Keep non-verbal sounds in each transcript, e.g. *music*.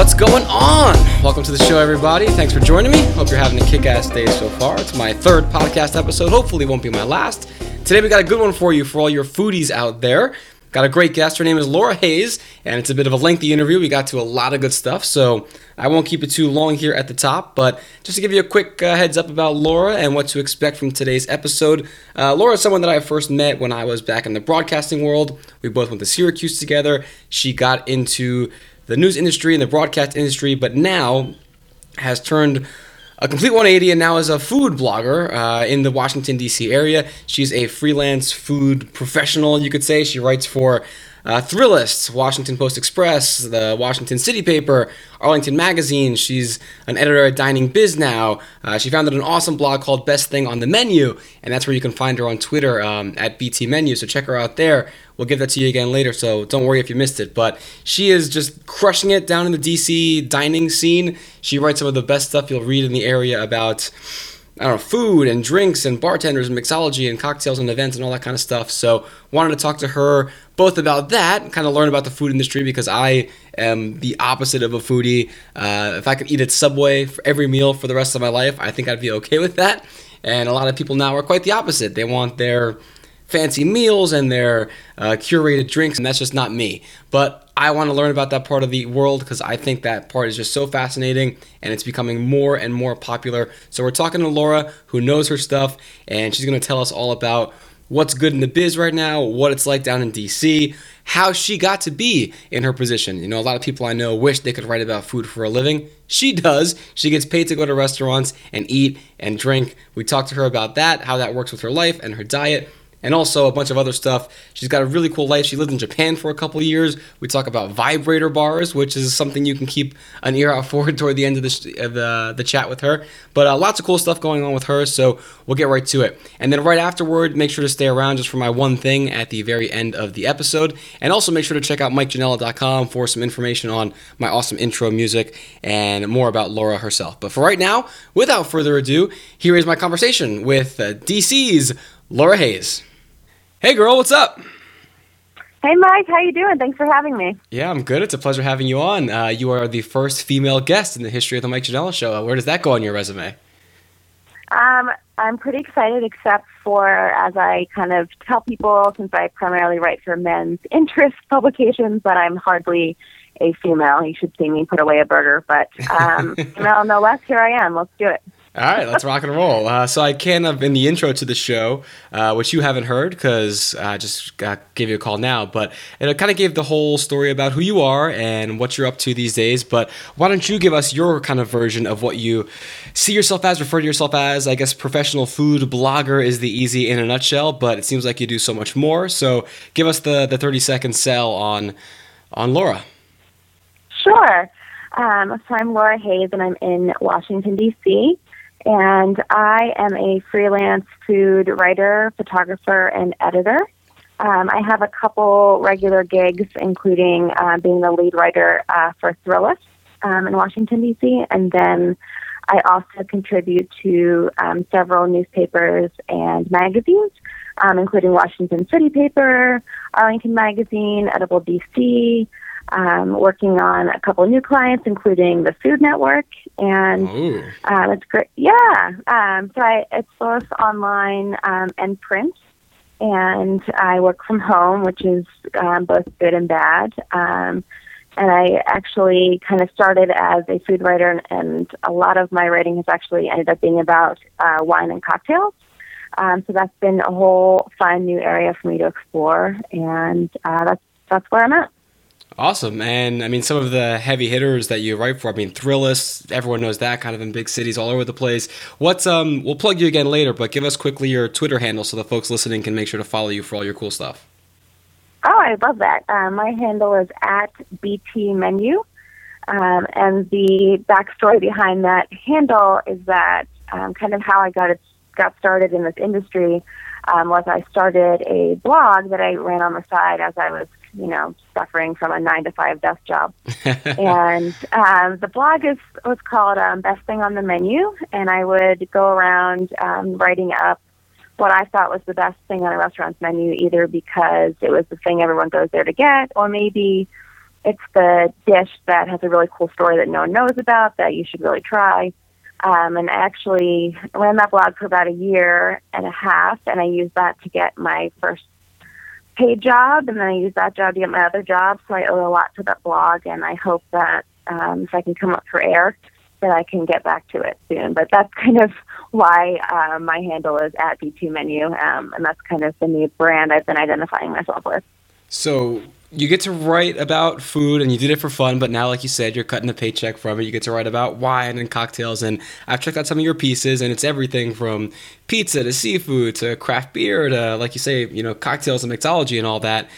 What's going on? Welcome to the show, everybody. Thanks for joining me. Hope you're having a kick ass day so far. It's my third podcast episode. Hopefully, won't be my last. Today, we got a good one for you for all your foodies out there. Got a great guest. Her name is Laura Hayes, and it's a bit of a lengthy interview. We got to a lot of good stuff, so I won't keep it too long here at the top. But just to give you a quick uh, heads up about Laura and what to expect from today's episode, uh, Laura is someone that I first met when I was back in the broadcasting world. We both went to Syracuse together. She got into the news industry and the broadcast industry, but now has turned a complete 180 and now is a food blogger uh, in the Washington, D.C. area. She's a freelance food professional, you could say. She writes for uh, Thrillist, Washington Post Express, the Washington City Paper, Arlington Magazine. She's an editor at Dining Biz now. Uh, she founded an awesome blog called Best Thing on the Menu, and that's where you can find her on Twitter um, at BT Menu. So check her out there. We'll give that to you again later, so don't worry if you missed it. But she is just crushing it down in the DC dining scene. She writes some of the best stuff you'll read in the area about I don't know, food and drinks and bartenders and mixology and cocktails and events and all that kind of stuff. So wanted to talk to her both about that, kind of learn about the food industry because I am the opposite of a foodie. Uh, if I could eat at Subway for every meal for the rest of my life, I think I'd be okay with that. And a lot of people now are quite the opposite. They want their fancy meals and their uh, curated drinks, and that's just not me. But I want to learn about that part of the world because I think that part is just so fascinating and it's becoming more and more popular. So we're talking to Laura, who knows her stuff, and she's going to tell us all about what's good in the biz right now, what it's like down in DC, how she got to be in her position. You know, a lot of people I know wish they could write about food for a living. She does. She gets paid to go to restaurants and eat and drink. We talked to her about that, how that works with her life and her diet and also a bunch of other stuff. She's got a really cool life. She lived in Japan for a couple years. We talk about vibrator bars, which is something you can keep an ear out *laughs* for toward the end of the, the, the chat with her. But uh, lots of cool stuff going on with her, so we'll get right to it. And then right afterward, make sure to stay around just for my one thing at the very end of the episode. And also make sure to check out MikeJanella.com for some information on my awesome intro music and more about Laura herself. But for right now, without further ado, here is my conversation with uh, DC's Laura Hayes. Hey, girl, what's up? Hey, Mike, how you doing? Thanks for having me. Yeah, I'm good. It's a pleasure having you on. Uh, you are the first female guest in the history of the Mike Janella Show. Where does that go on your resume? Um, I'm pretty excited, except for as I kind of tell people, since I primarily write for men's *laughs* interest publications, but I'm hardly a female. You should see me put away a burger, but um, *laughs* female no less. Here I am. Let's do it. All right, let's rock and roll. Uh, so I can have in the intro to the show, uh, which you haven't heard because I just gave you a call now, but it kind of gave the whole story about who you are and what you're up to these days. But why don't you give us your kind of version of what you see yourself as, refer to yourself as? I guess professional food blogger is the easy in a nutshell, but it seems like you do so much more. So give us the the 30 second sell on on Laura. Sure. Um, so I'm Laura Hayes, and I'm in Washington D.C and I am a freelance food writer, photographer, and editor. Um, I have a couple regular gigs, including uh, being the lead writer uh, for Thrillist um, in Washington, D.C., and then I also contribute to um, several newspapers and magazines, um, including Washington City Paper, Arlington Magazine, Edible DC, um, working on a couple of new clients, including the Food Network, and um, it's great. Yeah, um, so I, it's both online um, and print, and I work from home, which is um, both good and bad. Um, and I actually kind of started as a food writer, and, and a lot of my writing has actually ended up being about uh, wine and cocktails. Um, so that's been a whole fun new area for me to explore, and uh, that's that's where I'm at. Awesome. And I mean, some of the heavy hitters that you write for, I mean, Thrillist, everyone knows that kind of in big cities all over the place. What's, um, we'll plug you again later, but give us quickly your Twitter handle so the folks listening can make sure to follow you for all your cool stuff. Oh, I love that. Uh, my handle is at BT Menu. Um, and the backstory behind that handle is that um, kind of how I got it, got started in this industry um, was I started a blog that I ran on the side as I was you know, suffering from a nine to five desk job. *laughs* and um, the blog is was called um, Best Thing on the Menu, and I would go around um, writing up what I thought was the best thing on a restaurant's menu, either because it was the thing everyone goes there to get, or maybe it's the dish that has a really cool story that no one knows about that you should really try. Um, and I actually ran that blog for about a year and a half, and I used that to get my first paid job, and then I used that job to get my other job. So I owe a lot to that blog, and I hope that um, if I can come up for air, that I can get back to it soon. But that's kind of why uh, my handle is at BT Menu, um, and that's kind of the new brand I've been identifying myself with. So you get to write about food and you did it for fun, but now, like you said, you're cutting a paycheck from it. You get to write about wine and cocktails. And I've checked out some of your pieces, and it's everything from pizza to seafood to craft beer to, like you say, you know, cocktails and mixology and all that.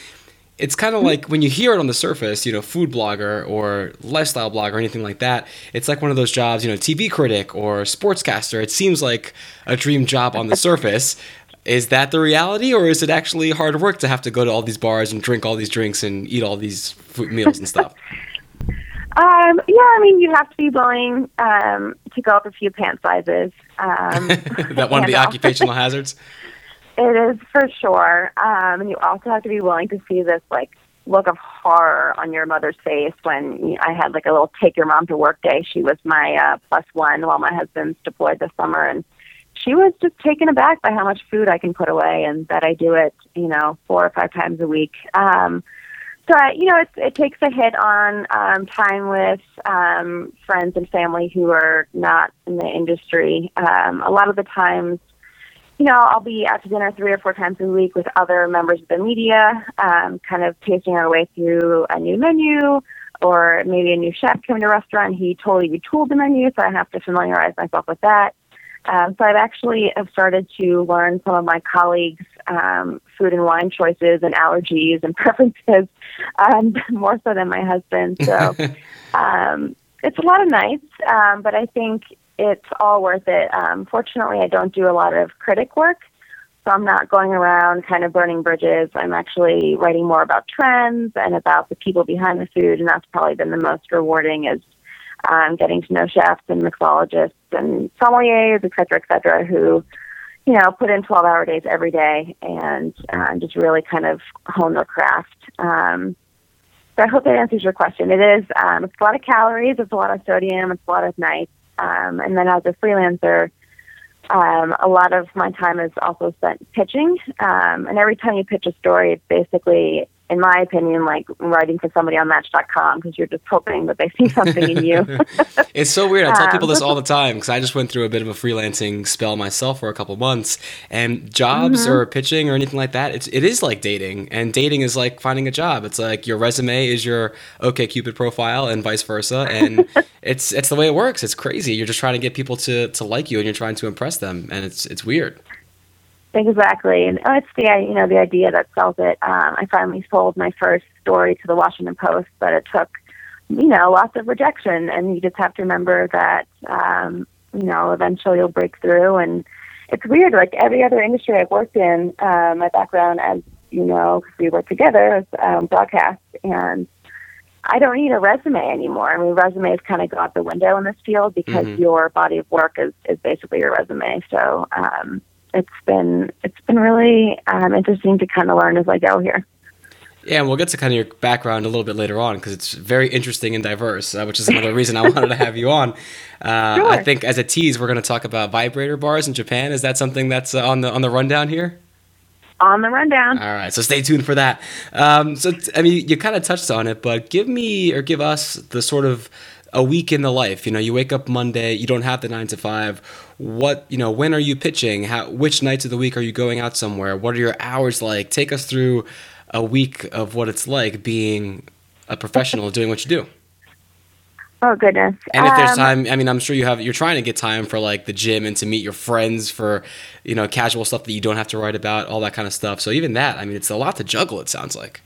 It's kind of mm-hmm. like when you hear it on the surface, you know, food blogger or lifestyle blogger or anything like that. It's like one of those jobs, you know, TV critic or sportscaster. It seems like a dream job on the surface is that the reality or is it actually hard work to have to go to all these bars and drink all these drinks and eat all these food meals and stuff? *laughs* Um, yeah i mean you have to be willing um, to go up a few pant sizes um, *laughs* that one of the occupational *laughs* hazards? It is for sure. Um, and you also have to be willing to see this like look of horror on your mother's face when I had like a little take your mom to work day. She was my uh, plus one while my husband's deployed this summer, and she was just taken aback by how much food I can put away and that I do it, you know, four or five times a week. Um, so, I, you know, it, it takes a hit on um, time with um, friends and family who are not in the industry. Um, a lot of the times, you know, I'll be out to dinner three or four times a week with other members of the media, um, kind of tasting our way through a new menu or maybe a new chef coming to a restaurant. He totally retooled the menu, so I have to familiarize myself with that. Um, so I've actually have started to learn some of my colleagues' um, food and wine choices and allergies and *laughs* preferences, um, *laughs* more so than my husband. So *laughs* um, it's a lot of nights, um, but I think it's all worth it. Um, fortunately, I don't do a lot of critic work, so I'm not going around kind of burning bridges. I'm actually writing more about trends and about the people behind the food, and that's probably been the most rewarding. Is um, getting to know chefs and mixologists and sommeliers, et cetera, et cetera, who, you know, put in 12 hour days every day and uh, just really kind of hone their craft. Um, so I hope that answers your question. It is, um, it's a lot of calories, it's a lot of sodium, it's a lot of nights. Um, and then as a freelancer, um, a lot of my time is also spent pitching. Um, and every time you pitch a story, it's basically in my opinion, like writing for somebody on Match.com because you're just hoping that they see something in you. *laughs* it's so weird. I tell people this um, all the time because I just went through a bit of a freelancing spell myself for a couple months, and jobs mm-hmm. or pitching or anything like that, it's it is like dating, and dating is like finding a job. It's like your resume is your OkCupid profile, and vice versa, and *laughs* it's it's the way it works. It's crazy. You're just trying to get people to to like you, and you're trying to impress them, and it's it's weird. Exactly, and oh, it's the you know the idea that sells it. Um, I finally sold my first story to the Washington Post, but it took you know lots of rejection, and you just have to remember that um, you know eventually you'll break through. And it's weird, like every other industry I've worked in. Um, my background, as you know, because we work together, is um, broadcast, and I don't need a resume anymore. I mean, resumes kind of go out the window in this field because mm-hmm. your body of work is is basically your resume. So. Um, it's been it's been really um, interesting to kind of learn as I go here. Yeah, and we'll get to kind of your background a little bit later on because it's very interesting and diverse, uh, which is another reason I wanted to have you on. *laughs* Uh, sure. I think as a tease, we're going to talk about vibrator bars in Japan. Is that something that's uh, on the on the rundown here? On the rundown. All right, so stay tuned for that. Um, so, I mean, you kind of touched on it, but give me or give us the sort of a week in the life. You know, you wake up Monday, you don't have the nine to five. What you know, when are you pitching? How which nights of the week are you going out somewhere? What are your hours like? Take us through a week of what it's like being a professional doing what you do. Oh goodness! And if there's um, time, I mean, I'm sure you have. You're trying to get time for like the gym and to meet your friends for, you know, casual stuff that you don't have to write about, all that kind of stuff. So even that, I mean, it's a lot to juggle. It sounds like.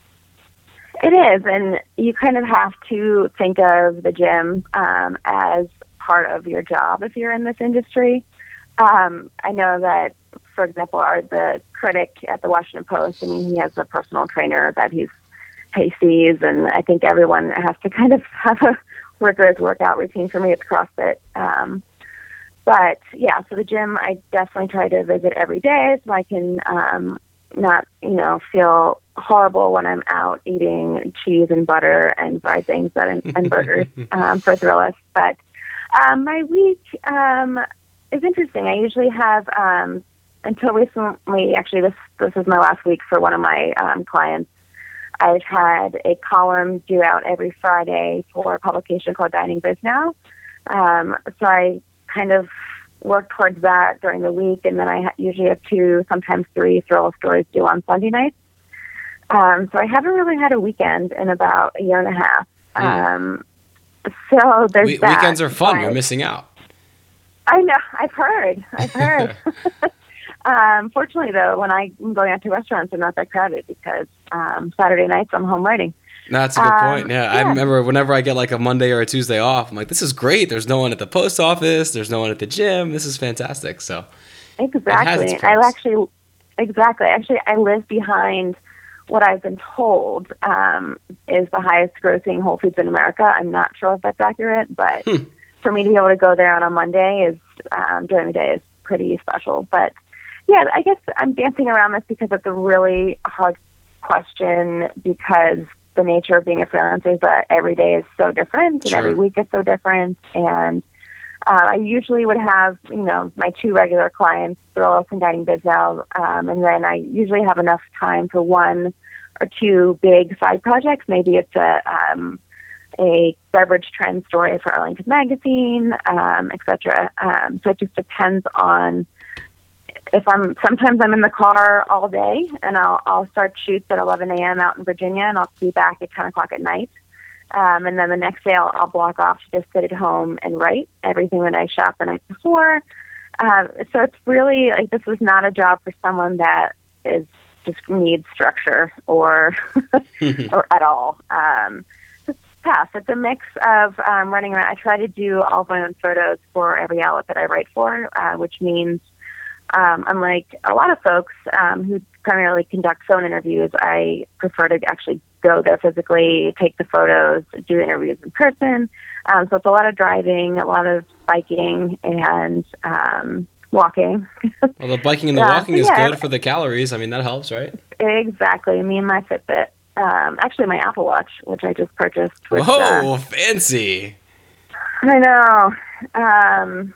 It is, and you kind of have to think of the gym um, as part of your job if you're in this industry. Um, I know that, for example, our the critic at the Washington Post. I mean, he has a personal trainer that he's he sees, and I think everyone has to kind of *laughs* have a rigorous workout routine. For me, it's CrossFit. Um, but yeah, so the gym I definitely try to visit every day so I can um, not, you know, feel horrible when I'm out eating cheese and butter and fried things and, and burgers *laughs* um, for Thrillist. But um, my week um, is interesting. I usually have, um, until recently, actually, this this is my last week for one of my um, clients. I've had a column due out every Friday for a publication called Dining Biz Now. Um, so I kind of work towards that during the week, and then I usually have two, sometimes three Thrillist stories due on Sunday nights. Um, so I haven't really had a weekend in about a year and a half. Um, so there's We- that. weekends are fun. but- You're missing out. I know. I've heard. I've heard. *laughs* um, fortunately, though, when I'm going out to restaurants, they're not that crowded because um, Saturday nights I'm home writing. That's a good Um, point. Yeah, I remember whenever I get like a Monday or a Tuesday off, I'm like, this is great. There's no one at the post office. There's no one at the gym. This is fantastic. So, Exactly. I actually, exactly. Actually, I live behind what I've been told um, is the highest grossing Whole Foods in America. I'm not sure if that's accurate, but Hmm. for me to be able to go there on a Monday is um, during the day is pretty special. But yeah, I guess I'm dancing around this because it's a really hard question because the nature of being a freelancer is that every day is so different and every week is so different and uh, I usually would have, you know, my two regular clients, Thrillist and Dining Biz Now, um, and then I usually have enough time for one or two big side projects. Maybe it's a um, a beverage trend story for Arlington Magazine, um, et cetera. Um, so it just depends on if I'm. Sometimes I'm in the car all day, and I'll I'll start shoots at 11 a.m. out in Virginia, and I'll be back at 10 o'clock at night. Um, and then the next day I'll, I'll block off to just sit at home and write everything that I shot the night before. Um, so it's really like this is not a job for someone that is just needs structure or *laughs* *laughs* or at all. Um, it's tough. It's a mix of um, running around. I try to do all of my own photos for every outlet that I write for, uh, which means um, unlike a lot of folks um, who primarily conduct phone interviews, I prefer to actually go there physically, take the photos, do interviews in person. Um, so it's a lot of driving, a lot of biking, and um, walking. *laughs* well, the biking and the Yeah, walking is yeah. good for the calories. I mean, that helps, right? exactly. Me and my Fitbit. Um, actually, my Apple Watch, which I just purchased. Which, uh, Whoa, fancy. I know. Um,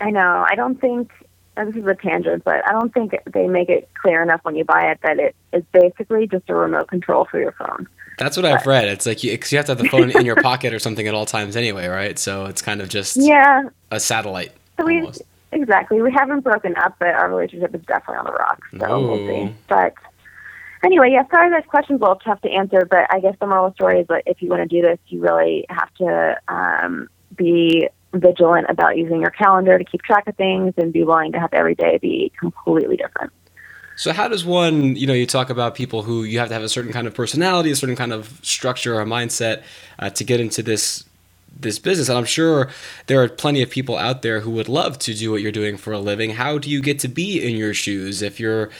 I know. I don't think this is a tangent, but I don't think they make it clear enough when you buy it that it is basically just a remote control for your phone. That's what I've read. It's like you, 'cause you have to have the phone in your pocket or something at all times anyway, right? So it's kind of just Yeah, a satellite. so we almost. exactly. We haven't broken up, but our relationship is definitely on the rocks. So we'll see. But anyway, yeah. Sorry, this question's a little tough to answer, but I guess the moral of the story is that if you want to do this, you really have to um, be vigilant about using your calendar to keep track of things and be willing to have every day be completely different. So how does one, you know, you talk about people who you have to have a certain kind of personality, a certain kind of structure or mindset uh, to get into this this business, and I'm sure there are plenty of people out there who would love to do what you're doing for a living. How do you get to be in your shoes if you're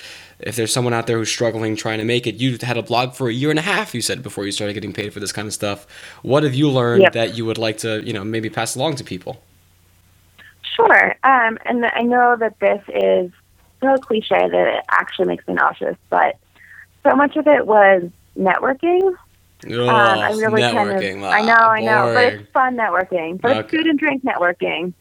if there's someone out there who's struggling trying to make it? You had a blog for a year and a half, you said, before you started getting paid for this kind of stuff. What have you learned Yep. that you would like to, you know, maybe pass along to people? Sure. Um, and I know that this is so cliche that it actually makes me nauseous, but so much of it was networking. Oh, um, I really networking. kind of, I know, I know, but it's fun networking. But it's food and drink networking.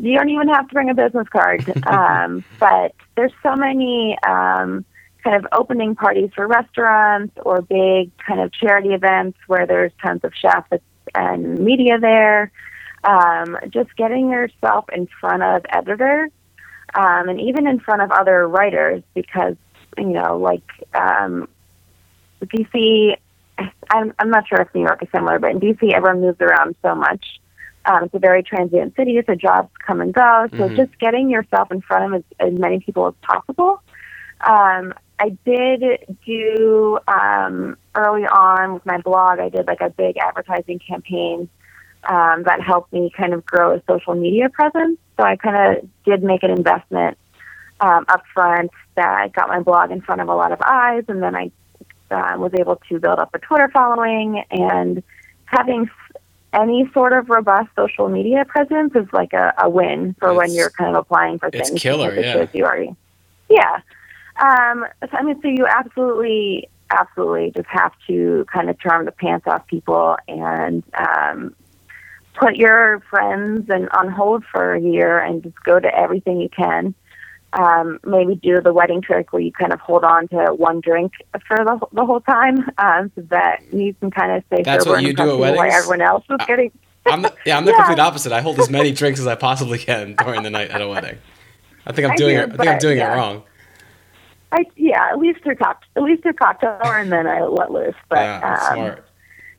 You don't even have to bring a business card. *laughs* um, but there's so many um, kind of opening parties for restaurants or big kind of charity events where there's tons of chefs and media there. Um, just getting yourself in front of editors um, and even in front of other writers because, you know, like um, DC, I'm, I'm not sure if New York is similar, but in DC, everyone moves around so much. Um, it's a very transient city, so jobs come and go. So Mhm. just getting yourself in front of as, as many people as possible. Um, I did do um, early on with my blog. I did like a big advertising campaign um, that helped me kind of grow a social media presence. So I kind of did make an investment um, up front that got my blog in front of a lot of eyes, and then I uh, was able to build up a Twitter following. And having any sort of robust social media presence is like a, a win for when you're kind of applying for things. it's killer, yeah. you already. Yeah. Um, I mean, so you absolutely, absolutely just have to kind of charm the pants off people and um, put your friends and on hold for a year and just go to everything you can. Um, maybe do the wedding trick where you kind of hold on to one drink for the, the whole time, um, so that you can kind of stay That's sober what you do at weddings? everyone else is Uh, getting. I'm the, yeah, I'm the *laughs* Yeah. complete opposite. I hold as many drinks as I possibly can during the night at a wedding. I think I'm I doing do, it. I think I'm doing yeah. it wrong. I yeah, at least through cock, at least through cocktail, and then I let loose. But yeah, um, smart.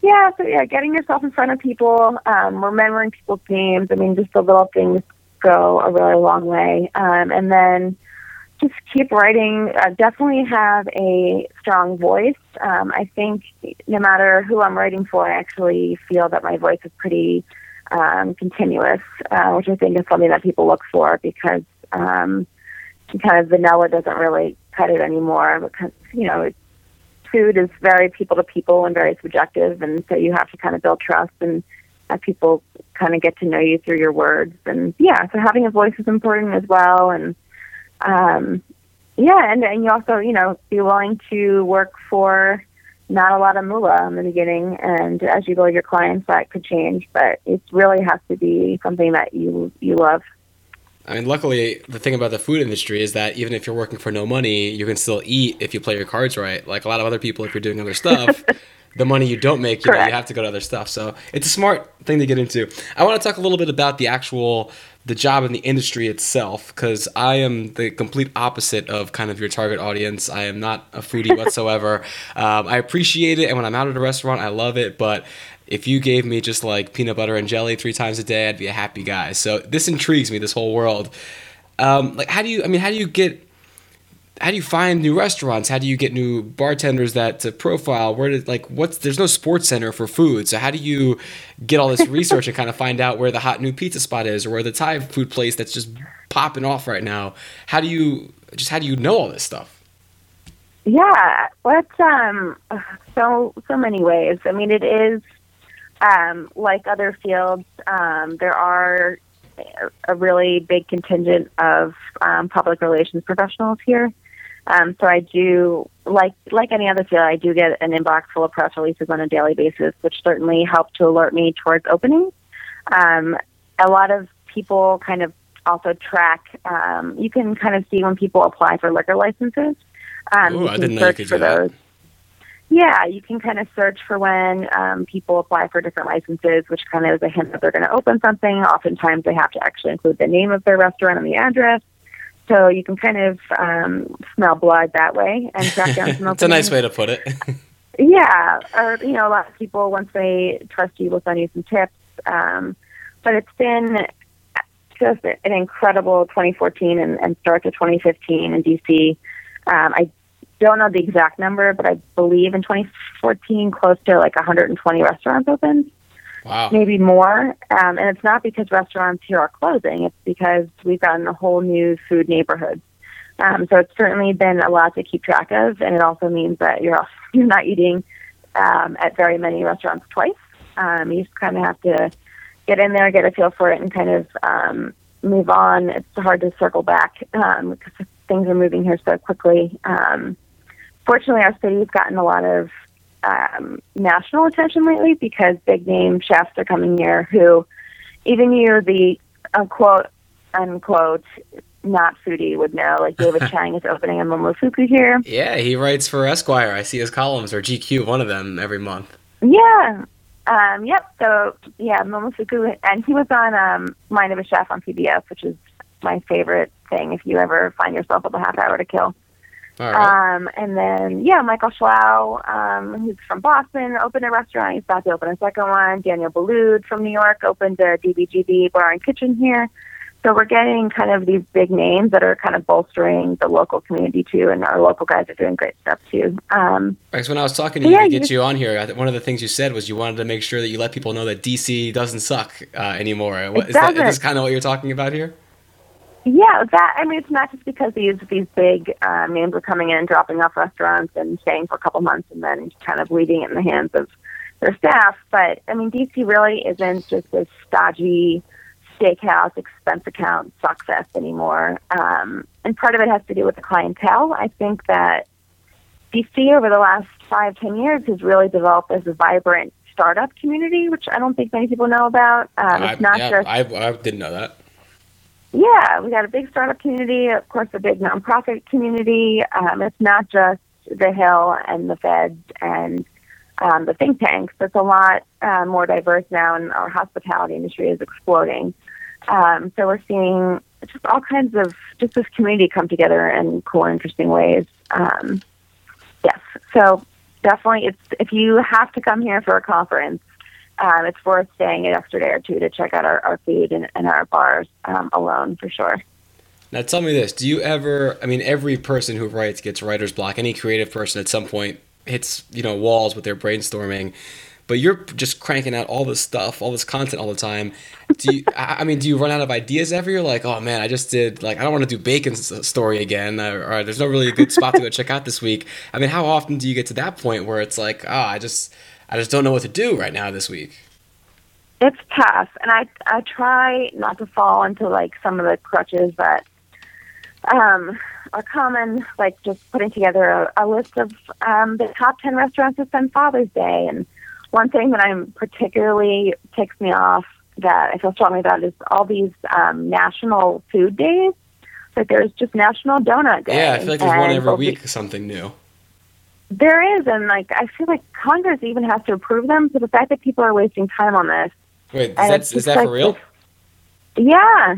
Yeah, so yeah, getting yourself in front of people, um, remembering people's names. I mean, just the little things go a really long way. Um, and then just keep writing. Uh, definitely have a strong voice. Um, I think no matter who I'm writing for, I actually feel that my voice is pretty um, continuous, uh, which I think is something that people look for because um, kind of vanilla doesn't really cut it anymore because, you know, food is very people to people and very subjective, and so you have to kind of build trust and have people kind of get to know you through your words. And yeah, so having a voice is important as well. And um, yeah, and, and you also, you know, be willing to work for not a lot of moolah in the beginning, and as you build your clients, that could change. But it really has to be something that you you love. I mean, luckily, the thing about the food industry is that even if you're working for no money, you can still eat if you play your cards right. Like a lot of other people, if you're doing other stuff, *laughs* the money you don't make, you know, you have to go to other stuff. So it's a smart thing to get into. I want to talk a little bit about the actual the job in the industry itself because I am the complete opposite of kind of your target audience. I am not a foodie *laughs* whatsoever. Um, I appreciate it, and when I'm out at a restaurant, I love it, but if you gave me just like peanut butter and jelly three times a day, I'd be a happy guy. So this intrigues me, this whole world. Um, like, how do you? I mean, how do you get? How do you find new restaurants? How do you get new bartenders that to profile? Where did like what's? There's no sports center for food, so how do you get all this research and kind of find out where the hot new pizza spot is or where the Thai food place that's just popping off right now? How do you just how do you know all this stuff? Yeah, it's um so so many ways. I mean, it is um, like other fields. Um, there are a- really big contingent of um, public relations professionals here. Um, so I do like like any other field. I do get an inbox full of press releases on a daily basis, which certainly help to alert me towards openings. Um, a lot of people kind of also track. Um, you can kind of see when people apply for liquor licenses. Um, Ooh, I didn't know you could do that. those. Yeah, you can kind of search for when um, people apply for different licenses, which kind of is a hint that they're going to open something. Oftentimes, they have to actually include the name of their restaurant and the address. So you can kind of um, smell blood that way and track down *laughs* some It's a nice way to put it. *laughs* Yeah, or you know, a lot of people once they trust you will send you some tips. Um, but it's been just an incredible 2014 and, and start to 2015 in DC. Um, I don't know the exact number, but I believe in 2014, close to like 120 restaurants opened, wow. maybe more. Um, and it's not because restaurants here are closing; it's because we've gotten a whole new food neighborhood. Um, so it's certainly been a lot to keep track of, and it also means that you're *laughs* you're not eating um, at very many restaurants twice. Um, you just kind of have to get in there, get a feel for it, and kind of um, move on. It's hard to circle back um, because things are moving here so quickly. Um, fortunately, our city's gotten a lot of um, national attention lately because big name chefs are coming here who even you, the unquote unquote not foodie, would know. Like David *laughs* Chang is opening a Momofuku here. Yeah, he writes for Esquire. I see his columns or GQ, one of them every month. Yeah. Um, yep. So yeah, Momofuku, and he was on um, Mind of a Chef on PBS, which is my favorite thing. If you ever find yourself with a half hour to kill. Right. Um, and then yeah, Michael Schlow, um, who's from Boston, opened a restaurant. He's about to open a second one. Daniel Boulud from New York opened a DBGB bar and kitchen here. So we're getting kind of these big names that are kind of bolstering the local community too, and our local guys are doing great stuff too. Um, Because when I was talking to you Yeah, to get just- you on here, one of the things you said was you wanted to make sure that you let people know that DC doesn't suck uh, anymore. What, is, that, is this kind of what you're talking about here? Yeah, that I mean, it's not just because these these big uh, names are coming in, dropping off restaurants, and staying for a couple months, and then kind of leaving it in the hands of their staff. But I mean, DC really isn't just this stodgy, steakhouse expense account success anymore. Um, and part of it has to do with the clientele. I think that DC over the last five, ten years has really developed as a vibrant startup community, which I don't think many people know about. Um, I, it's not yeah, just I, I didn't know that. Yeah, we got a big startup community, of course, a big nonprofit community. Um, it's not just the Hill and the Feds and um, the think tanks. It's a lot uh, more diverse now, and our hospitality industry is exploding. Um, so we're seeing just all kinds of just this community come together in cool, interesting ways. Um, yes, so definitely, it's if you have to come here for a conference, um, it's worth staying an extra day or two to check out our, our food and, and our bars um, alone for sure. Now tell me this: Do you ever? I mean, every person who writes gets writer's block. Any creative person at some point hits you know walls with their brainstorming. But you're just cranking out all this stuff, all this content all the time. Do you? *laughs* I mean, do you run out of ideas ever? You're like, oh man, I just did like I don't want to do Bacon's story again, or, or there's no really good spot to go check out this week. I mean, how often do you get to that point where it's like, oh, I just I just don't know what to do right now this week? It's tough, and I I try not to fall into like some of the crutches that um, are common, like just putting together a, a list of um, the top ten restaurants to spend Father's Day. And one thing that I'm particularly ticks me off that I feel strongly about is all these um, national food days. Like there's just National Donut Day. Yeah, I feel like there's one every week, something new. There is, and like I feel like Congress even has to approve them. So the fact that people are wasting time on this Wait, is that is that like for real? Yeah.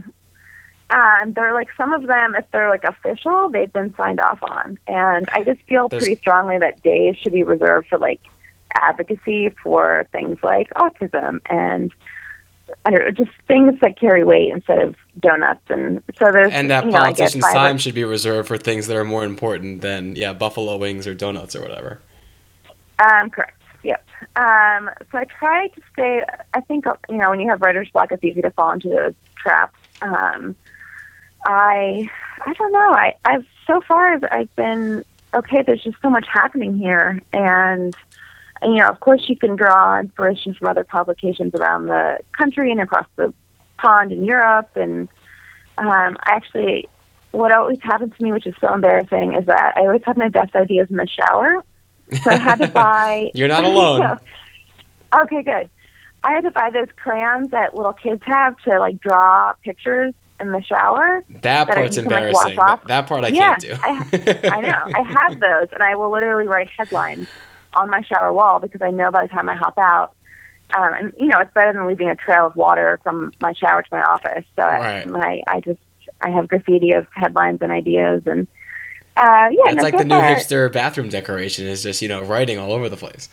Um, they're like some of them, if they're like official, they've been signed off on. And I just feel There's- pretty strongly that days should be reserved for like advocacy for things like autism and I don't know, just things that carry weight instead of donuts. And so there's And that you know, politicians' time should be reserved for things that are more important than yeah, buffalo wings or donuts or whatever. Um, correct. Yep. Um, so I try to stay. I think you know when you have writer's block, it's easy to fall into those traps. Um, I I don't know. I I've so far I've, I've been okay. There's just so much happening here, and, and you know, of course, you can draw inspiration from other publications around the country and across the pond in Europe. And um, I actually, what always happens to me, which is so embarrassing, is that I always have my best ideas in the shower. So I had to *laughs* buy. You're not alone. *laughs* okay, good. I had to buy those crayons that little kids have to like draw pictures in the shower. That That part's can, like, embarrassing. wash. That, that part I Yeah, can't do. I- I know. I have *laughs* those, and I will literally write headlines on my shower wall because I know by the time I hop out, um, and you know, it's better than leaving a trail of water from my shower to my office. So Right. I, I just, I have graffiti of headlines and ideas, and uh, yeah, It's no, like the new far- hipster bathroom decoration is just, you know, writing all over the place.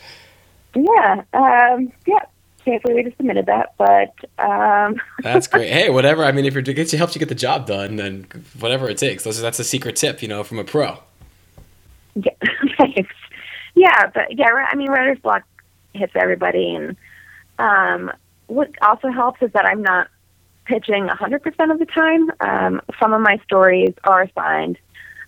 Yeah, um, yeah. Can't believe we just submitted that, but um, *laughs* That's great. hey, whatever. I mean, if it gets you helps you get the job done, then whatever it takes. That's that's a secret tip, you know, from a pro. Yeah, *laughs* thanks. Yeah, but yeah, I mean, writer's block hits everybody, and um, what also helps is that I'm not pitching 100% of the time. Um, some of my stories are assigned.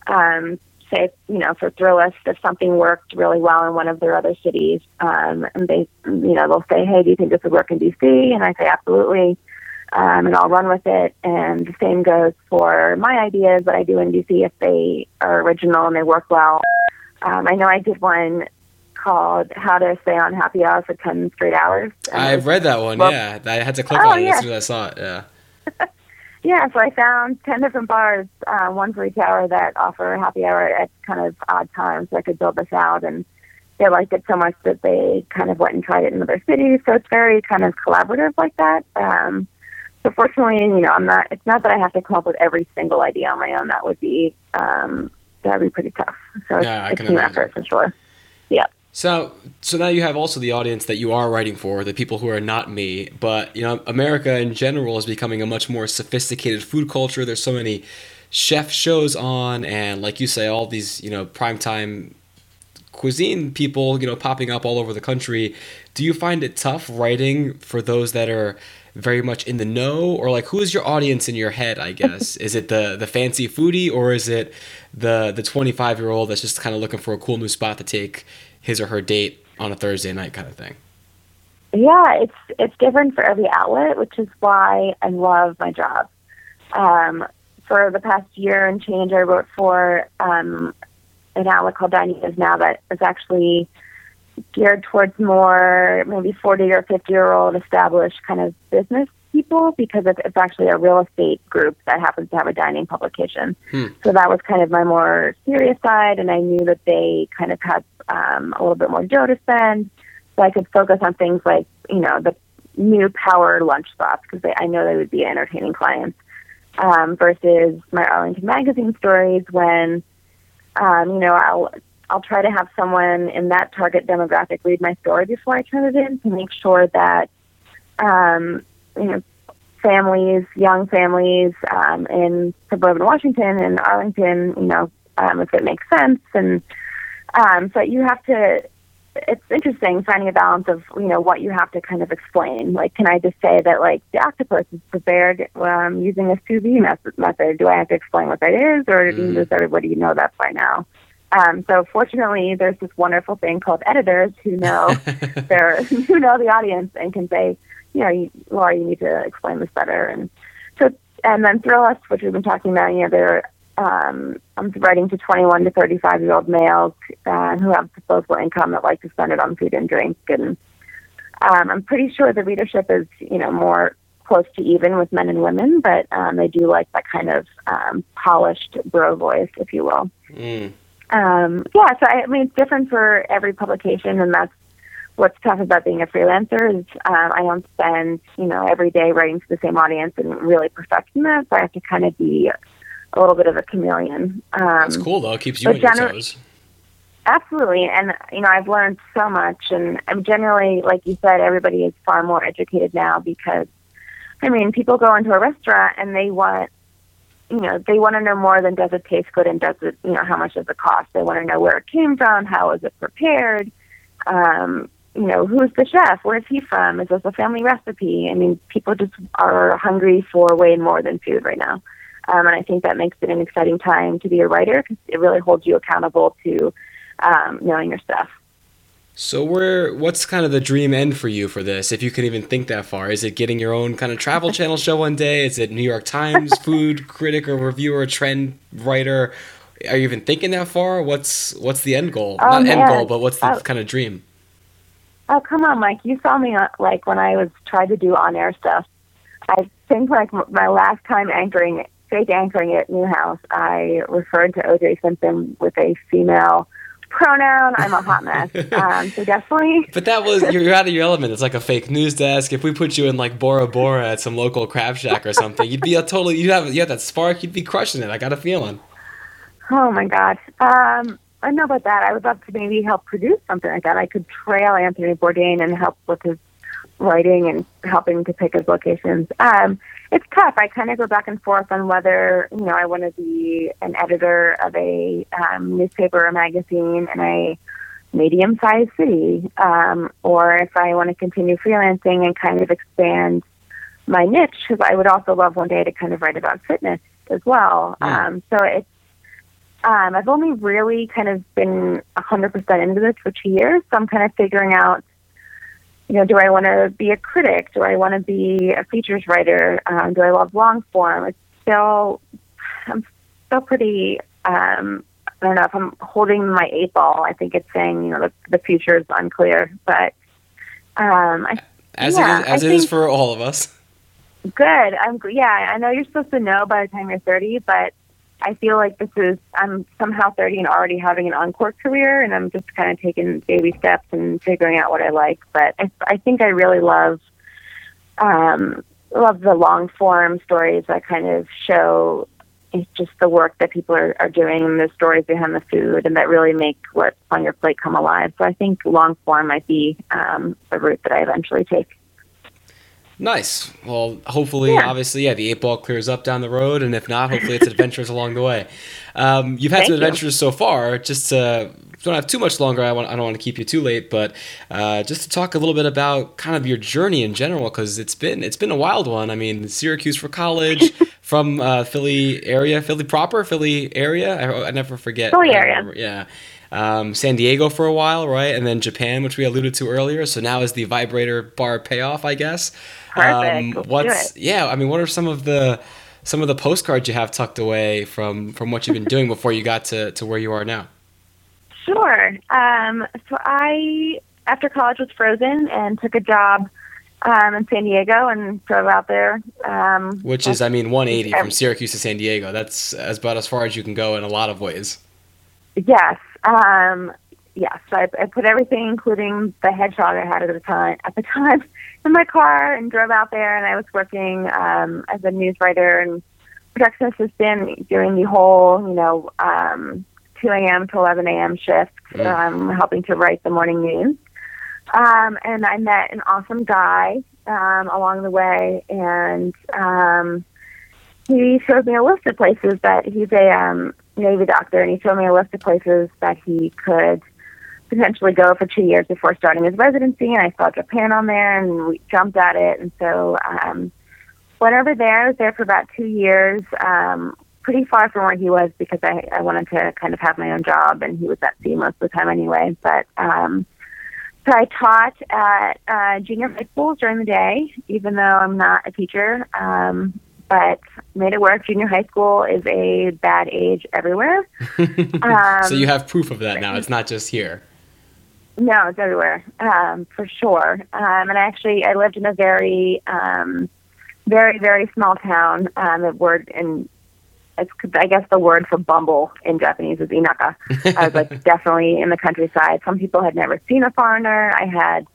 Um, say, you know, for Thrillist, if something worked really well in one of their other cities, um, and they, you know, they'll say, "Hey, do you think this would work in DC?" And I say, "Absolutely." Um, and I'll run with it. And the same goes for my ideas that I do in DC if they are original and they work well. Um, I know I did one called "How to Stay on Happy Hour for Ten Straight Hours." I've read that one. well- yeah, I had to click Oh, on it yeah. as soon as I saw it. Yeah. *laughs* Yeah, so I found ten different bars, uh, one for each hour that offer happy hour at kind of odd times. So I could build this out, and they liked it so much that they kind of went and tried it in other cities. So it's very kind of collaborative like that. Um, so fortunately, you know, I'm not. It's not that I have to come up with every single idea on my own. That would be um, that would be pretty tough. So it's, Yeah, I it's can team imagine. effort for sure. Yeah. So, so now you have also the audience that you are writing for, the people who are not me. But you know, America in general is becoming a much more sophisticated food culture. There's so many chef shows on, and like you say, all these you know primetime cuisine people you know popping up all over the country. Do you find it tough writing for those that are very much in the know, or like who is your audience in your head? I guess *laughs* is it the the fancy foodie, or is it the the 25 year old that's just kind of looking for a cool new spot to take his or her date on a Thursday night kind of thing. yeah, it's it's different for every outlet, which is why I love my job. Um, for the past year and change, I wrote for um, an outlet called Dining Biz Now that is actually geared towards more maybe 40 or 50 year old established kind of business people because it's, it's actually a real estate group that happens to have a dining publication. Hmm. So that was kind of my more serious side, and I knew that they kind of had um, a little bit more dough to spend, so I could focus on things like you know the new power lunch spots because I know they would be entertaining clients. Um, versus my Arlington magazine stories when um, you know I'll I'll try to have someone in that target demographic read my story before I turn it in to make sure that um, you know families, young families um, in suburban Washington and Arlington, you know, um, if it makes sense, and um, so you have to. It's interesting finding a balance of you know what you have to kind of explain. Like, can I just say that like the octopus is prepared um, using a sous vide method? Do I have to explain what that is, or Mm. does everybody know that by now? Um, so fortunately, there's this wonderful thing called editors who know *laughs* their *laughs* who know the audience and can say, you know, you, Laura, you need to explain this better. And so, and then Thrillist, which we've been talking about, you know, they're um, I'm writing to 21 to 35 year old males uh, who have disposable income that like to spend it on food and drink. And um, I'm pretty sure the readership is, you know, more close to even with men and women, but um, they do like that kind of um, polished bro voice, if you will. Mm. Um, yeah, so I, I mean, it's different for every publication, and that's what's tough about being a freelancer is um, I don't spend, you know, every day writing to the same audience and really perfecting that. So I have to kind of be a little bit of a chameleon. Um, That's cool though. It keeps you on your toes. Absolutely, and you know, I've learned so much, and I'm generally, like you said, everybody is far more educated now because, I mean, people go into a restaurant and they want, you know, they want to know more than does it taste good and does it, you know, how much does it cost? They want to know where it came from, how was it prepared, um, you know, who's the chef, where's he from, is this a family recipe? I mean, people just are hungry for way more than food right now, um, and I think that makes it an exciting time to be a writer because it really holds you accountable to um, knowing your stuff. So where what's kind of the dream end for you for this? If you can even think that far, is it getting your own kind of travel channel show one day? Is it New York Times *laughs* food critic or reviewer, trend writer? Are you even thinking that far? What's what's the end goal? Oh, Not end goal, but what's the Oh. kind of dream? Oh come on, Mike! You saw me uh, like when I was trying to do on-air stuff. I think like my last time anchoring, fake anchoring at Newhouse, I referred to O.J. Simpson with a female pronoun. I'm a hot mess. *laughs* um, so definitely, *laughs* But that was you're, you're out of your element. It's like a fake news desk. If we put you in like Bora Bora at some local crab shack or something, you'd be a totally you'd have you have that spark. You'd be crushing it. I got a feeling. oh my god. Um, I don't know about that. I would love to maybe help produce something like that. I could trail Anthony Bourdain and help with his writing and helping to pick his locations. Um, it's tough. I kind of go back and forth on whether you know I want to be an editor of a um, newspaper or magazine in a medium-sized city, um, or if I want to continue freelancing and kind of expand my niche. Because I would also love one day to kind of write about fitness as well. Um, so it's um, I've only really kind of been 100% into this for two years, so I'm kind of figuring out, you know, do I want to be a critic? Do I want to be a features writer? Um, do I love long form? It's still, I'm still pretty, um, I don't know if I'm holding my eight ball. I think it's saying, you know, the, the future is unclear, but um, I As Yeah, it is, as I it is for all of us. Good. I'm yeah. I know you're supposed to know by the time you're 30, but I feel like this is I'm somehow 30 and already having an encore career, and I'm just kind of taking baby steps and figuring out what I like. But I, I think I really love um, love the long form stories that kind of show just the work that people are, are doing the stories behind the food and that really make what's on your plate come alive. So I think long form might be um, the route that I eventually take. Nice. Well, hopefully, Yeah. obviously, yeah, the eight ball clears up down the road, and if not, hopefully, it's adventures *laughs* along the way. Um, you've had Thank some you. adventures so far. Just to, don't have too much longer. I want. I don't want to keep you too late, but uh, just to talk a little bit about kind of your journey in general, because it's been it's been a wild one. I mean, Syracuse for college, *laughs* from uh, Philly area, Philly proper, Philly area. I, I never forget. Philly area. Yeah. um, San Diego for a while, right? And then Japan, which we alluded to earlier. So now is the vibrator bar payoff, I guess. Perfect. Um, what's yeah? I mean, what are some of the some of the postcards you have tucked away from from what you've been doing before you got to to where you are now? Sure. Um, so I after college was frozen and took a job um, in San Diego and drove out there. Um, Which is, I mean, *laughs* 180 from Syracuse to San Diego. That's as about as far as you can go in a lot of ways. Yes. Um, yes. I, I put everything, including the hedgehog I had at the time, at the *laughs* time, in my car and drove out there. And I was working um, as a news writer and production assistant, during the whole, you know, um, 2 a.m. to 11 a.m. shift, mm. um, helping to write the morning news. Um, and I met an awesome guy um, along the way, and um, he showed me a list of places that he's a um, Navy doctor, and he showed me a list of places that he could potentially go for two years before starting his residency. And I saw Japan on there, and we jumped at it. And so um, went over there. I was there for about two years. Um, pretty far from where he was because I, I wanted to kind of have my own job and he was at sea most of the time anyway. But um so I taught at uh, junior high schools during the day, even though I'm not a teacher. Um, but made it work. Junior high school is a bad age everywhere. um, *laughs* so you have proof of that now. It's *laughs* not just here. No, it's everywhere um, for sure. Um, and actually, I lived in a very, um, very, very small town. Um, the word in it's I guess the word for bumble in Japanese is inaka. I was like *laughs* definitely in the countryside. Some people had never seen a foreigner. I had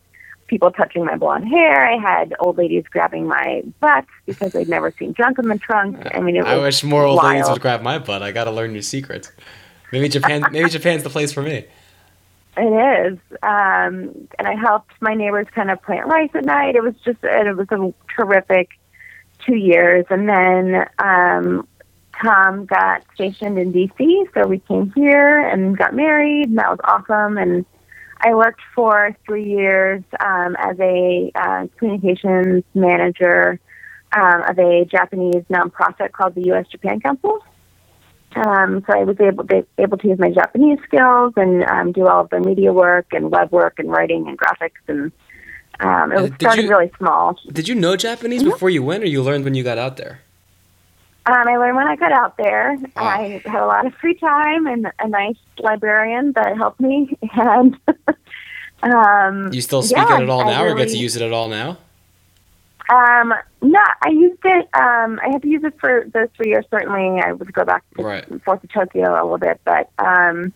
people touching my blonde hair. I had old ladies grabbing my butt because they'd never seen junk in the trunk. I mean, I wish more old wild. ladies would grab my butt. I got to learn new secrets. Maybe Japan. maybe Japan's the place for me. It is, um, and I helped my neighbors kind of plant rice at night. It was just it was a terrific two years, and then um, Tom got stationed in DC, so we came here and got married, and that was awesome. And I worked for three years um, as a uh, communications manager um, of a Japanese nonprofit called the U.S. Japan Council. Um, so I was able to able to use my Japanese skills and um, do all of the media work and web work and writing and graphics and um, it was started you, really small. Did you know Japanese mm-hmm. before you went, or you learned when you got out there? Um, I learned when I got out there. Oh. I had a lot of free time and a nice librarian that helped me. *laughs* And *laughs* um, you still speak yeah, it at all now, really, or get to use it at all now? Um, no, I used it. Um, I had to use it for those three years. Certainly, I would go back to right. Forth of Tokyo a little bit, but um,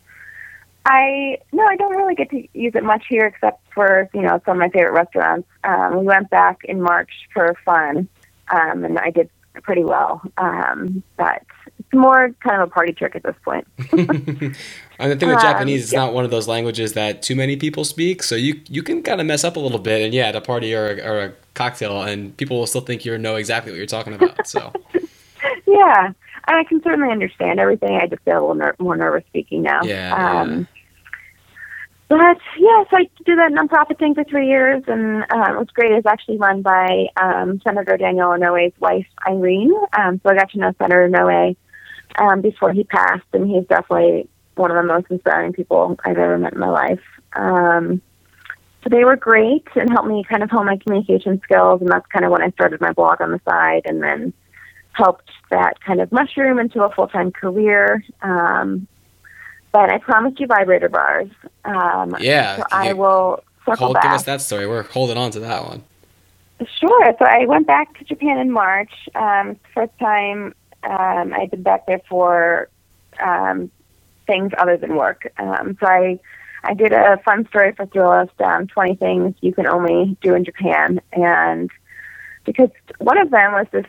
I no, I don't really get to use it much here, except for you know some of my favorite restaurants. Um, we went back in March for fun, um, and I did pretty well. Um, but it's more kind of a party trick at this point. *laughs* and the thing with um, Japanese, it's yeah. not one of those languages that too many people speak, so you you can kind of mess up a little bit, and yeah, at a party or, or a cocktail, and people will still think you know exactly what you're talking about. So. *laughs* yeah, I can certainly understand everything. I just feel a little ner- more nervous speaking now. Yeah. Um, yeah. But yes, I did that nonprofit thing for three years, and um, it was great. It was actually run by um, Senator Daniel Inouye's wife, Irene. Um, so I got to know Senator Inouye um, before he passed, and he's definitely one of the most inspiring people I've ever met in my life. Um, so they were great and helped me kind of hone my communication skills, and that's kind of when I started my blog on the side, and then helped that kind of mushroom into a full time career. Um, but I promised you vibrator bars. Um, yeah. So I will circle hold, back. Give us that story. We're holding on to that one. Sure. So I went back to Japan in March. Um, first time um, I'd been back there for um, things other than work. Um, so I I did a fun story for Thrillist, um, 20 things you can only do in Japan. And because one of them was this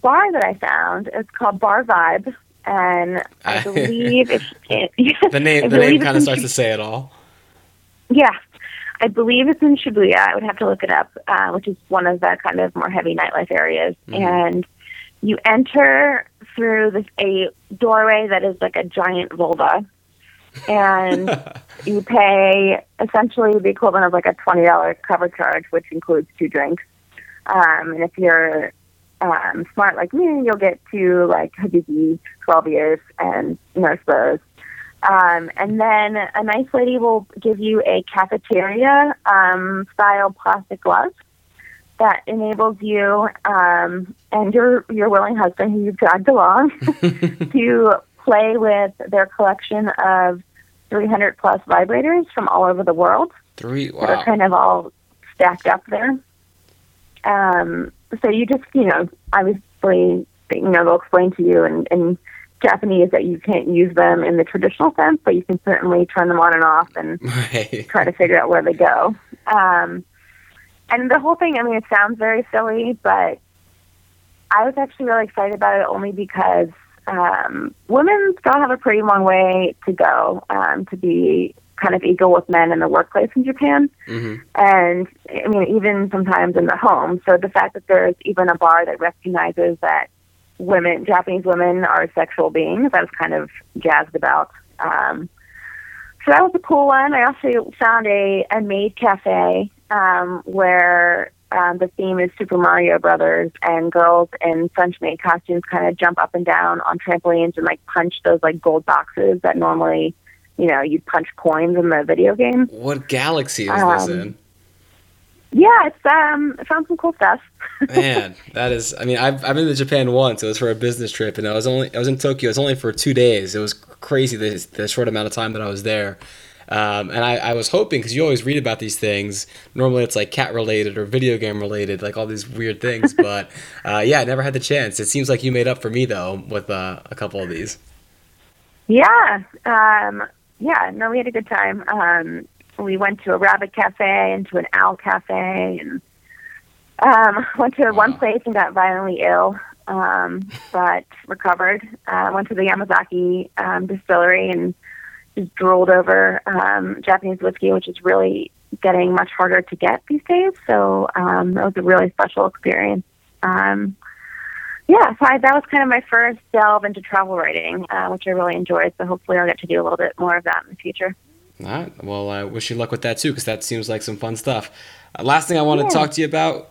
bar that I found. It's called Bar Vibe and I *laughs* believe it's *laughs* the name. the name kind of starts to say it all. Yeah, I believe it's in Shibuya. I would have to look it up, uh, which is one of the kind of more heavy nightlife areas. Mm-hmm. And you enter through this a doorway that is like a giant vulva, and *laughs* you pay essentially the equivalent of like a twenty dollar cover charge, which includes two drinks. Um, and if you're um, smart like me, you'll get to like Hibiki 12 years and nurse those. Um, and then a nice lady will give you a cafeteria um, style plastic glove that enables you um, and your your willing husband, who you've dragged along, *laughs* to play with their collection of 300 plus vibrators from all over the world. Three. that are kind of all stacked up there. Um, so you just, you know, obviously, you know, they'll explain to you in, in Japanese that you can't use them in the traditional sense, but you can certainly turn them on and off and *laughs* Right. try to figure out where they go. Um, and the whole thing, I mean, it sounds very silly, but I was actually really excited about it only because um, women still have a pretty long way to go um, to be kind of equal with men in the workplace in Japan. hmm And I mean, even sometimes in the home. So the fact that there's even a bar that recognizes that women, Japanese women, are sexual beings, I was kind of jazzed about. Um, so that was a cool one. I also found a, a maid cafe um, where um, the theme is Super Mario Brothers, and girls in French maid costumes kind of jump up and down on trampolines and like punch those like gold boxes that normally, you know, you punch coins in the video game. What galaxy is this Um, in? Yeah, it's um, I found some cool stuff. *laughs* Man, that is. I mean, I've I've been to Japan once. It was for a business trip, and I was only I was in Tokyo. It was only for two days. It was crazy the, the short amount of time that I was there. Um, and I, I was hoping because you always read about these things. Normally, it's like cat related or video game related, like all these weird things. *laughs* But uh, yeah, I never had the chance. It seems like you made up for me though with uh, a couple of these. Yeah, um, yeah. No, we had a good time. Um, we went to a rabbit cafe and to an owl cafe, and um, *laughs* went to one place and got violently ill, um, but recovered. Uh, went to the Yamazaki um, distillery and just drooled over um, Japanese whiskey, which is really getting much harder to get these days. So um, that was a really special experience. Um, yeah, so I, that was kind of my first delve into travel writing, uh, which I really enjoyed. So hopefully I'll get to do a little bit more of that in the future. All right. Well, I wish you luck with that too, because that seems like some fun stuff. Uh, last thing I want to talk to you about: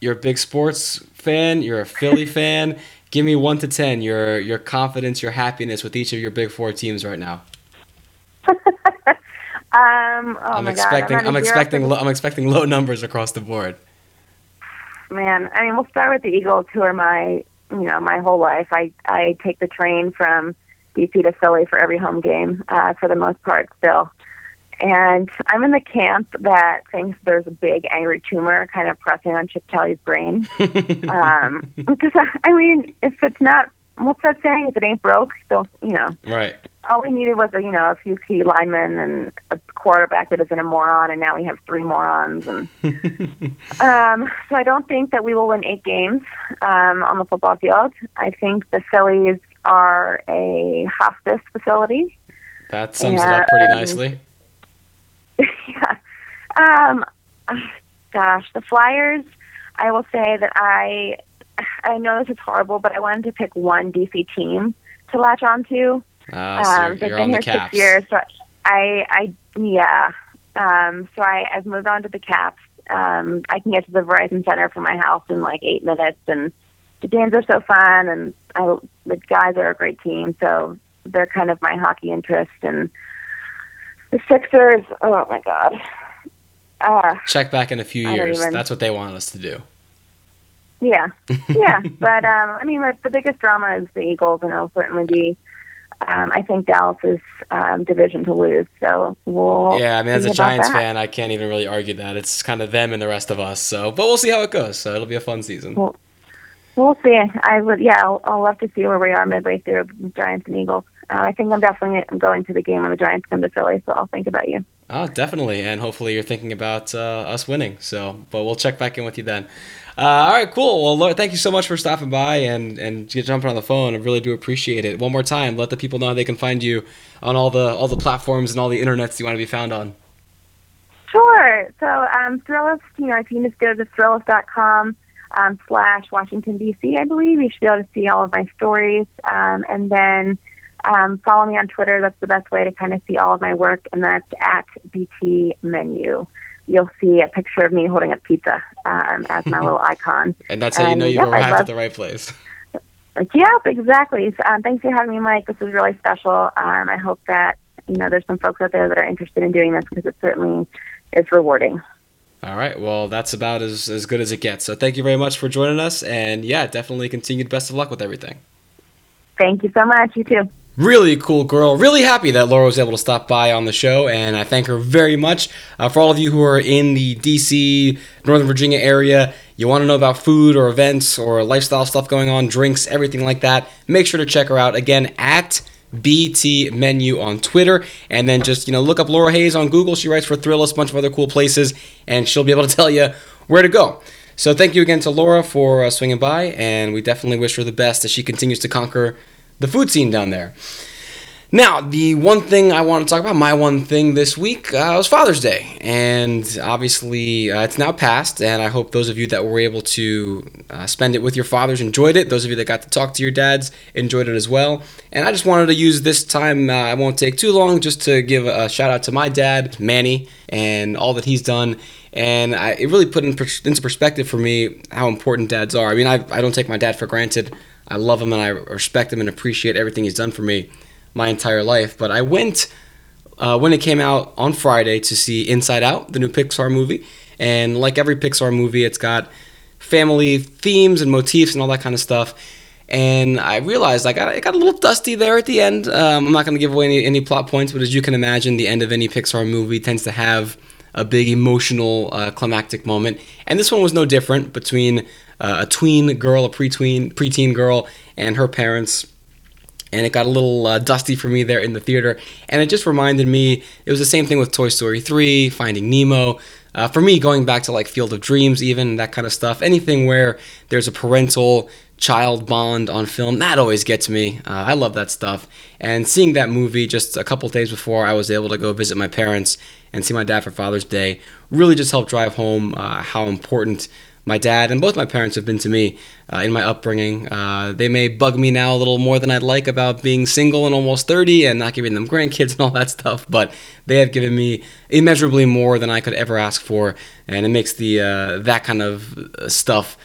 you're a big sports fan. You're a Philly *laughs* fan. Give me one to ten. Your your confidence, your happiness with each of your big four teams right now. *laughs* Um, oh I'm expecting. God, I'm, I'm at a zero expecting. for- Lo- I'm expecting low numbers across the board. man. I mean, we'll start with the Eagles, who are my, you know, my whole life. I I take the train from DC to Philly for every home game, uh, for the most part, still. And I'm in the camp that thinks there's a big angry tumor kind of pressing on Chip Kelly's brain. *laughs* um, because *laughs* I mean, if it's not, what's that saying? If it ain't broke, don't you know? right. All we needed was a, you know a few key linemen and a quarterback that isn't a moron, and now we have three morons. And *laughs* um, so I don't think that we will win eight games um, on the football field. I think the Phillies are a hospice facility. That sums it up pretty nicely. *laughs* yeah. Um, gosh, the Flyers. I will say that I I know this is horrible, but I wanted to pick one DC team to latch onto. Ah, so Um, you're, they've you're been on the here Caps. six years, so I, I, yeah. Um, so I, I've moved on to the Caps. Um, I can get to the Verizon Center from my house in like eight minutes, and the games are so fun, and I, the guys are a great team. So they're kind of my hockey interest, and the Sixers. Oh my god. Uh, Check back in a few years. even- That's what they want us to do. yeah, *laughs* yeah. but um, I mean, like, the biggest drama is the Eagles, and it'll certainly be. Um, I think Dallas's um, division to lose. So we'll. Yeah, I mean, as a Giants that. fan, I can't even really argue that. It's kind of them and the rest of us. So, but we'll see how it goes. So it'll be a fun season. Well, We'll see. I would, yeah. I'll, I'll love to see where we are midway through Giants and Eagles. Uh, I think I'm definitely going to the game when the Giants come to Philly, so I'll think about you. Oh, definitely, and hopefully you're thinking about uh, us winning. So, but we'll check back in with you then. Uh, all right, cool. Well, Laura, thank you so much for stopping by and and jumping on the phone. I really do appreciate it. One more time, let the people know how they can find you on all the all the platforms and all the internets you want to be found on. Sure. So, um, Thrillist, you know, if you just go to thrillist.com um, slash Washington, D.C., I believe, you should be able to see all of my stories. Um, and then um, follow me on Twitter. That's the best way to kind of see all of my work, and that's at BT Menu. You'll see a picture of me holding a pizza um, as my little *laughs* icon. And that's how you know you've yep, arrived love- at the right place. Like, *laughs* yep, exactly. So, um, thanks for having me, Mike. This was really special. Um, I hope that you know there's some folks out there that are interested in doing this because it certainly is rewarding. All right. Well, that's about as, as good as it gets. So thank you very much for joining us. And yeah, definitely continued best of luck with everything. Thank you so much. You too. Really cool girl. Really happy that Laura was able to stop by on the show, and I thank her very much. Uh, for all of you who are in the DC, Northern Virginia area, you want to know about food or events or lifestyle stuff going on, drinks, everything like that, make sure to check her out again at BT Menu on Twitter, and then just you know look up Laura Hayes on Google. She writes for Thrillist, a bunch of other cool places, and she'll be able to *laughs* tell you where to go. So thank you again to Laura for uh, swinging by, and we definitely wish her the best as she continues to conquer the food scene down there. Now, the one thing I want to talk about, my one thing this week, uh, was Father's Day. And obviously, uh, it's now passed, and I hope those of you that were able to uh, spend it with your fathers enjoyed it. Those of you that got to talk to your dads enjoyed it as well. And I just wanted to use this time, uh, I won't take too long, just to give a shout out to my dad, Manny, and all that he's done. And I, it really put in into perspective for me how important dads are. I mean, I, I don't take my dad for granted. I love him and I respect him and appreciate everything he's done for me my entire life. But I went uh, when it came out on Friday to see Inside Out, the new Pixar movie. And like every Pixar movie, it's got family themes and motifs and all that kind of stuff. And I realized I got it got a little dusty there at the end. Um, I'm not going to give away any, any plot points, but as you can imagine, the end of any Pixar movie tends to have a big emotional uh, climactic moment. And this one was no different between uh, a tween girl, a pre-tween, preteen girl, and her parents. And it got a little uh, dusty for me there in the theater. And it just reminded me, it was the same thing with Toy Story 3, Finding Nemo. Uh, for me, going back to like Field of Dreams, even that kind of stuff, anything where there's a parental child bond on film, that always gets me. Uh, I love that stuff. And seeing that movie just a couple days before I was able to go visit my parents and see my dad for Father's Day really just helped drive home uh, how important my dad and both my parents have been to me uh, in my upbringing. Uh, they may bug me now a little more than I'd like about being single and almost 30 and not giving them *laughs* grandkids and all that stuff, but they have given me immeasurably more than I could ever ask for, and it makes the uh, that kind of uh, stuff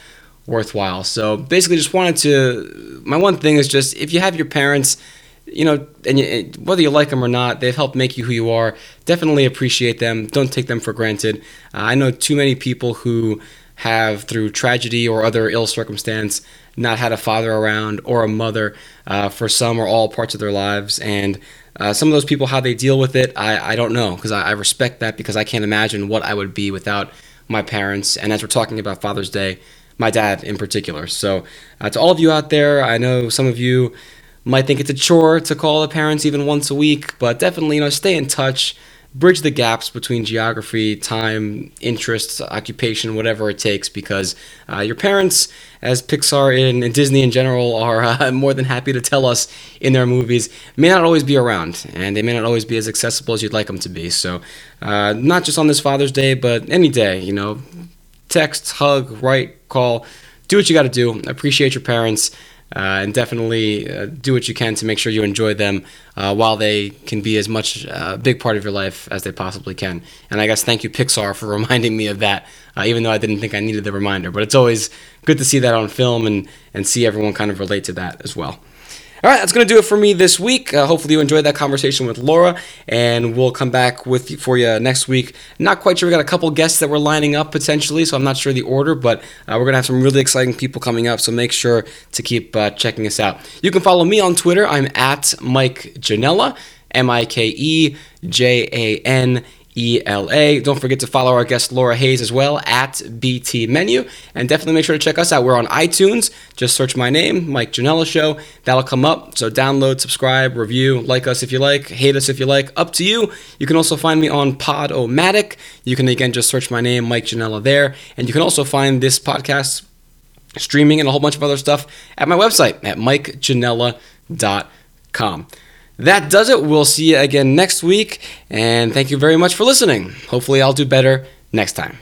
worthwhile. So basically, just wanted to. My one thing is just if you have your parents you know, and you, whether you like them or not, they've helped make you who you are. Definitely appreciate them. Don't take them for granted. Uh, I know too many people who have, through tragedy or other ill circumstance, not had a father around or a mother uh, for some or all parts of their lives. And uh, some of those people, how they deal with it, I, I don't know because I, I respect that because I can't imagine what I would be without my parents. And as we're talking about Father's Day, my dad in particular. So, uh, to all of you out there, I know some of you might think it's a chore to call the parents even once a week, but definitely, you know, stay in touch, bridge the gaps between geography, time, interests, occupation, whatever it takes, because uh, your parents, as Pixar and, and Disney in general are *laughs* uh, more than happy to tell us in their movies, may not always be around, and they may not always be as accessible as you'd like them to be. So, uh, not just on this Father's Day, but any day, you know, text, hug, write, call, do what you got to do. Appreciate your parents. Uh, and definitely uh, do what you can to make sure you enjoy them uh, while they can be as much a big part of your life as they possibly can. And I guess thank you, Pixar, for *laughs* reminding me of that, uh, even though I didn't think I needed the reminder. But it's always good to see that on film and, and see everyone kind of relate to that as well. All right, that's going to do it for me this week. Uh, hopefully, you enjoyed that conversation with Laura, and we'll come back with for you next week. Not quite sure. We got a couple guests that we're lining up potentially, so I'm not sure the order, but uh, we're going to have some really exciting people coming up. So make sure to keep uh, checking us out. You can follow me on Twitter. I'm at Mike Janella, M I K E J A N ELA. Don't forget to follow our guest Laura Hayes as well at BT Menu. And definitely make sure to check us out. We're on iTunes. Just search my name, Mike Janella Show. That'll come up. So download, subscribe, review, like us if you like, hate us if you like. Up to you. You can also find me on Podomatic. You can again just search my name, Mike Janella, there. And you can also find this podcast streaming and a whole bunch of other stuff at my website at mikejanella.com that does it. We'll see you again next week. And thank you very much for listening. Hopefully, I'll do better next time.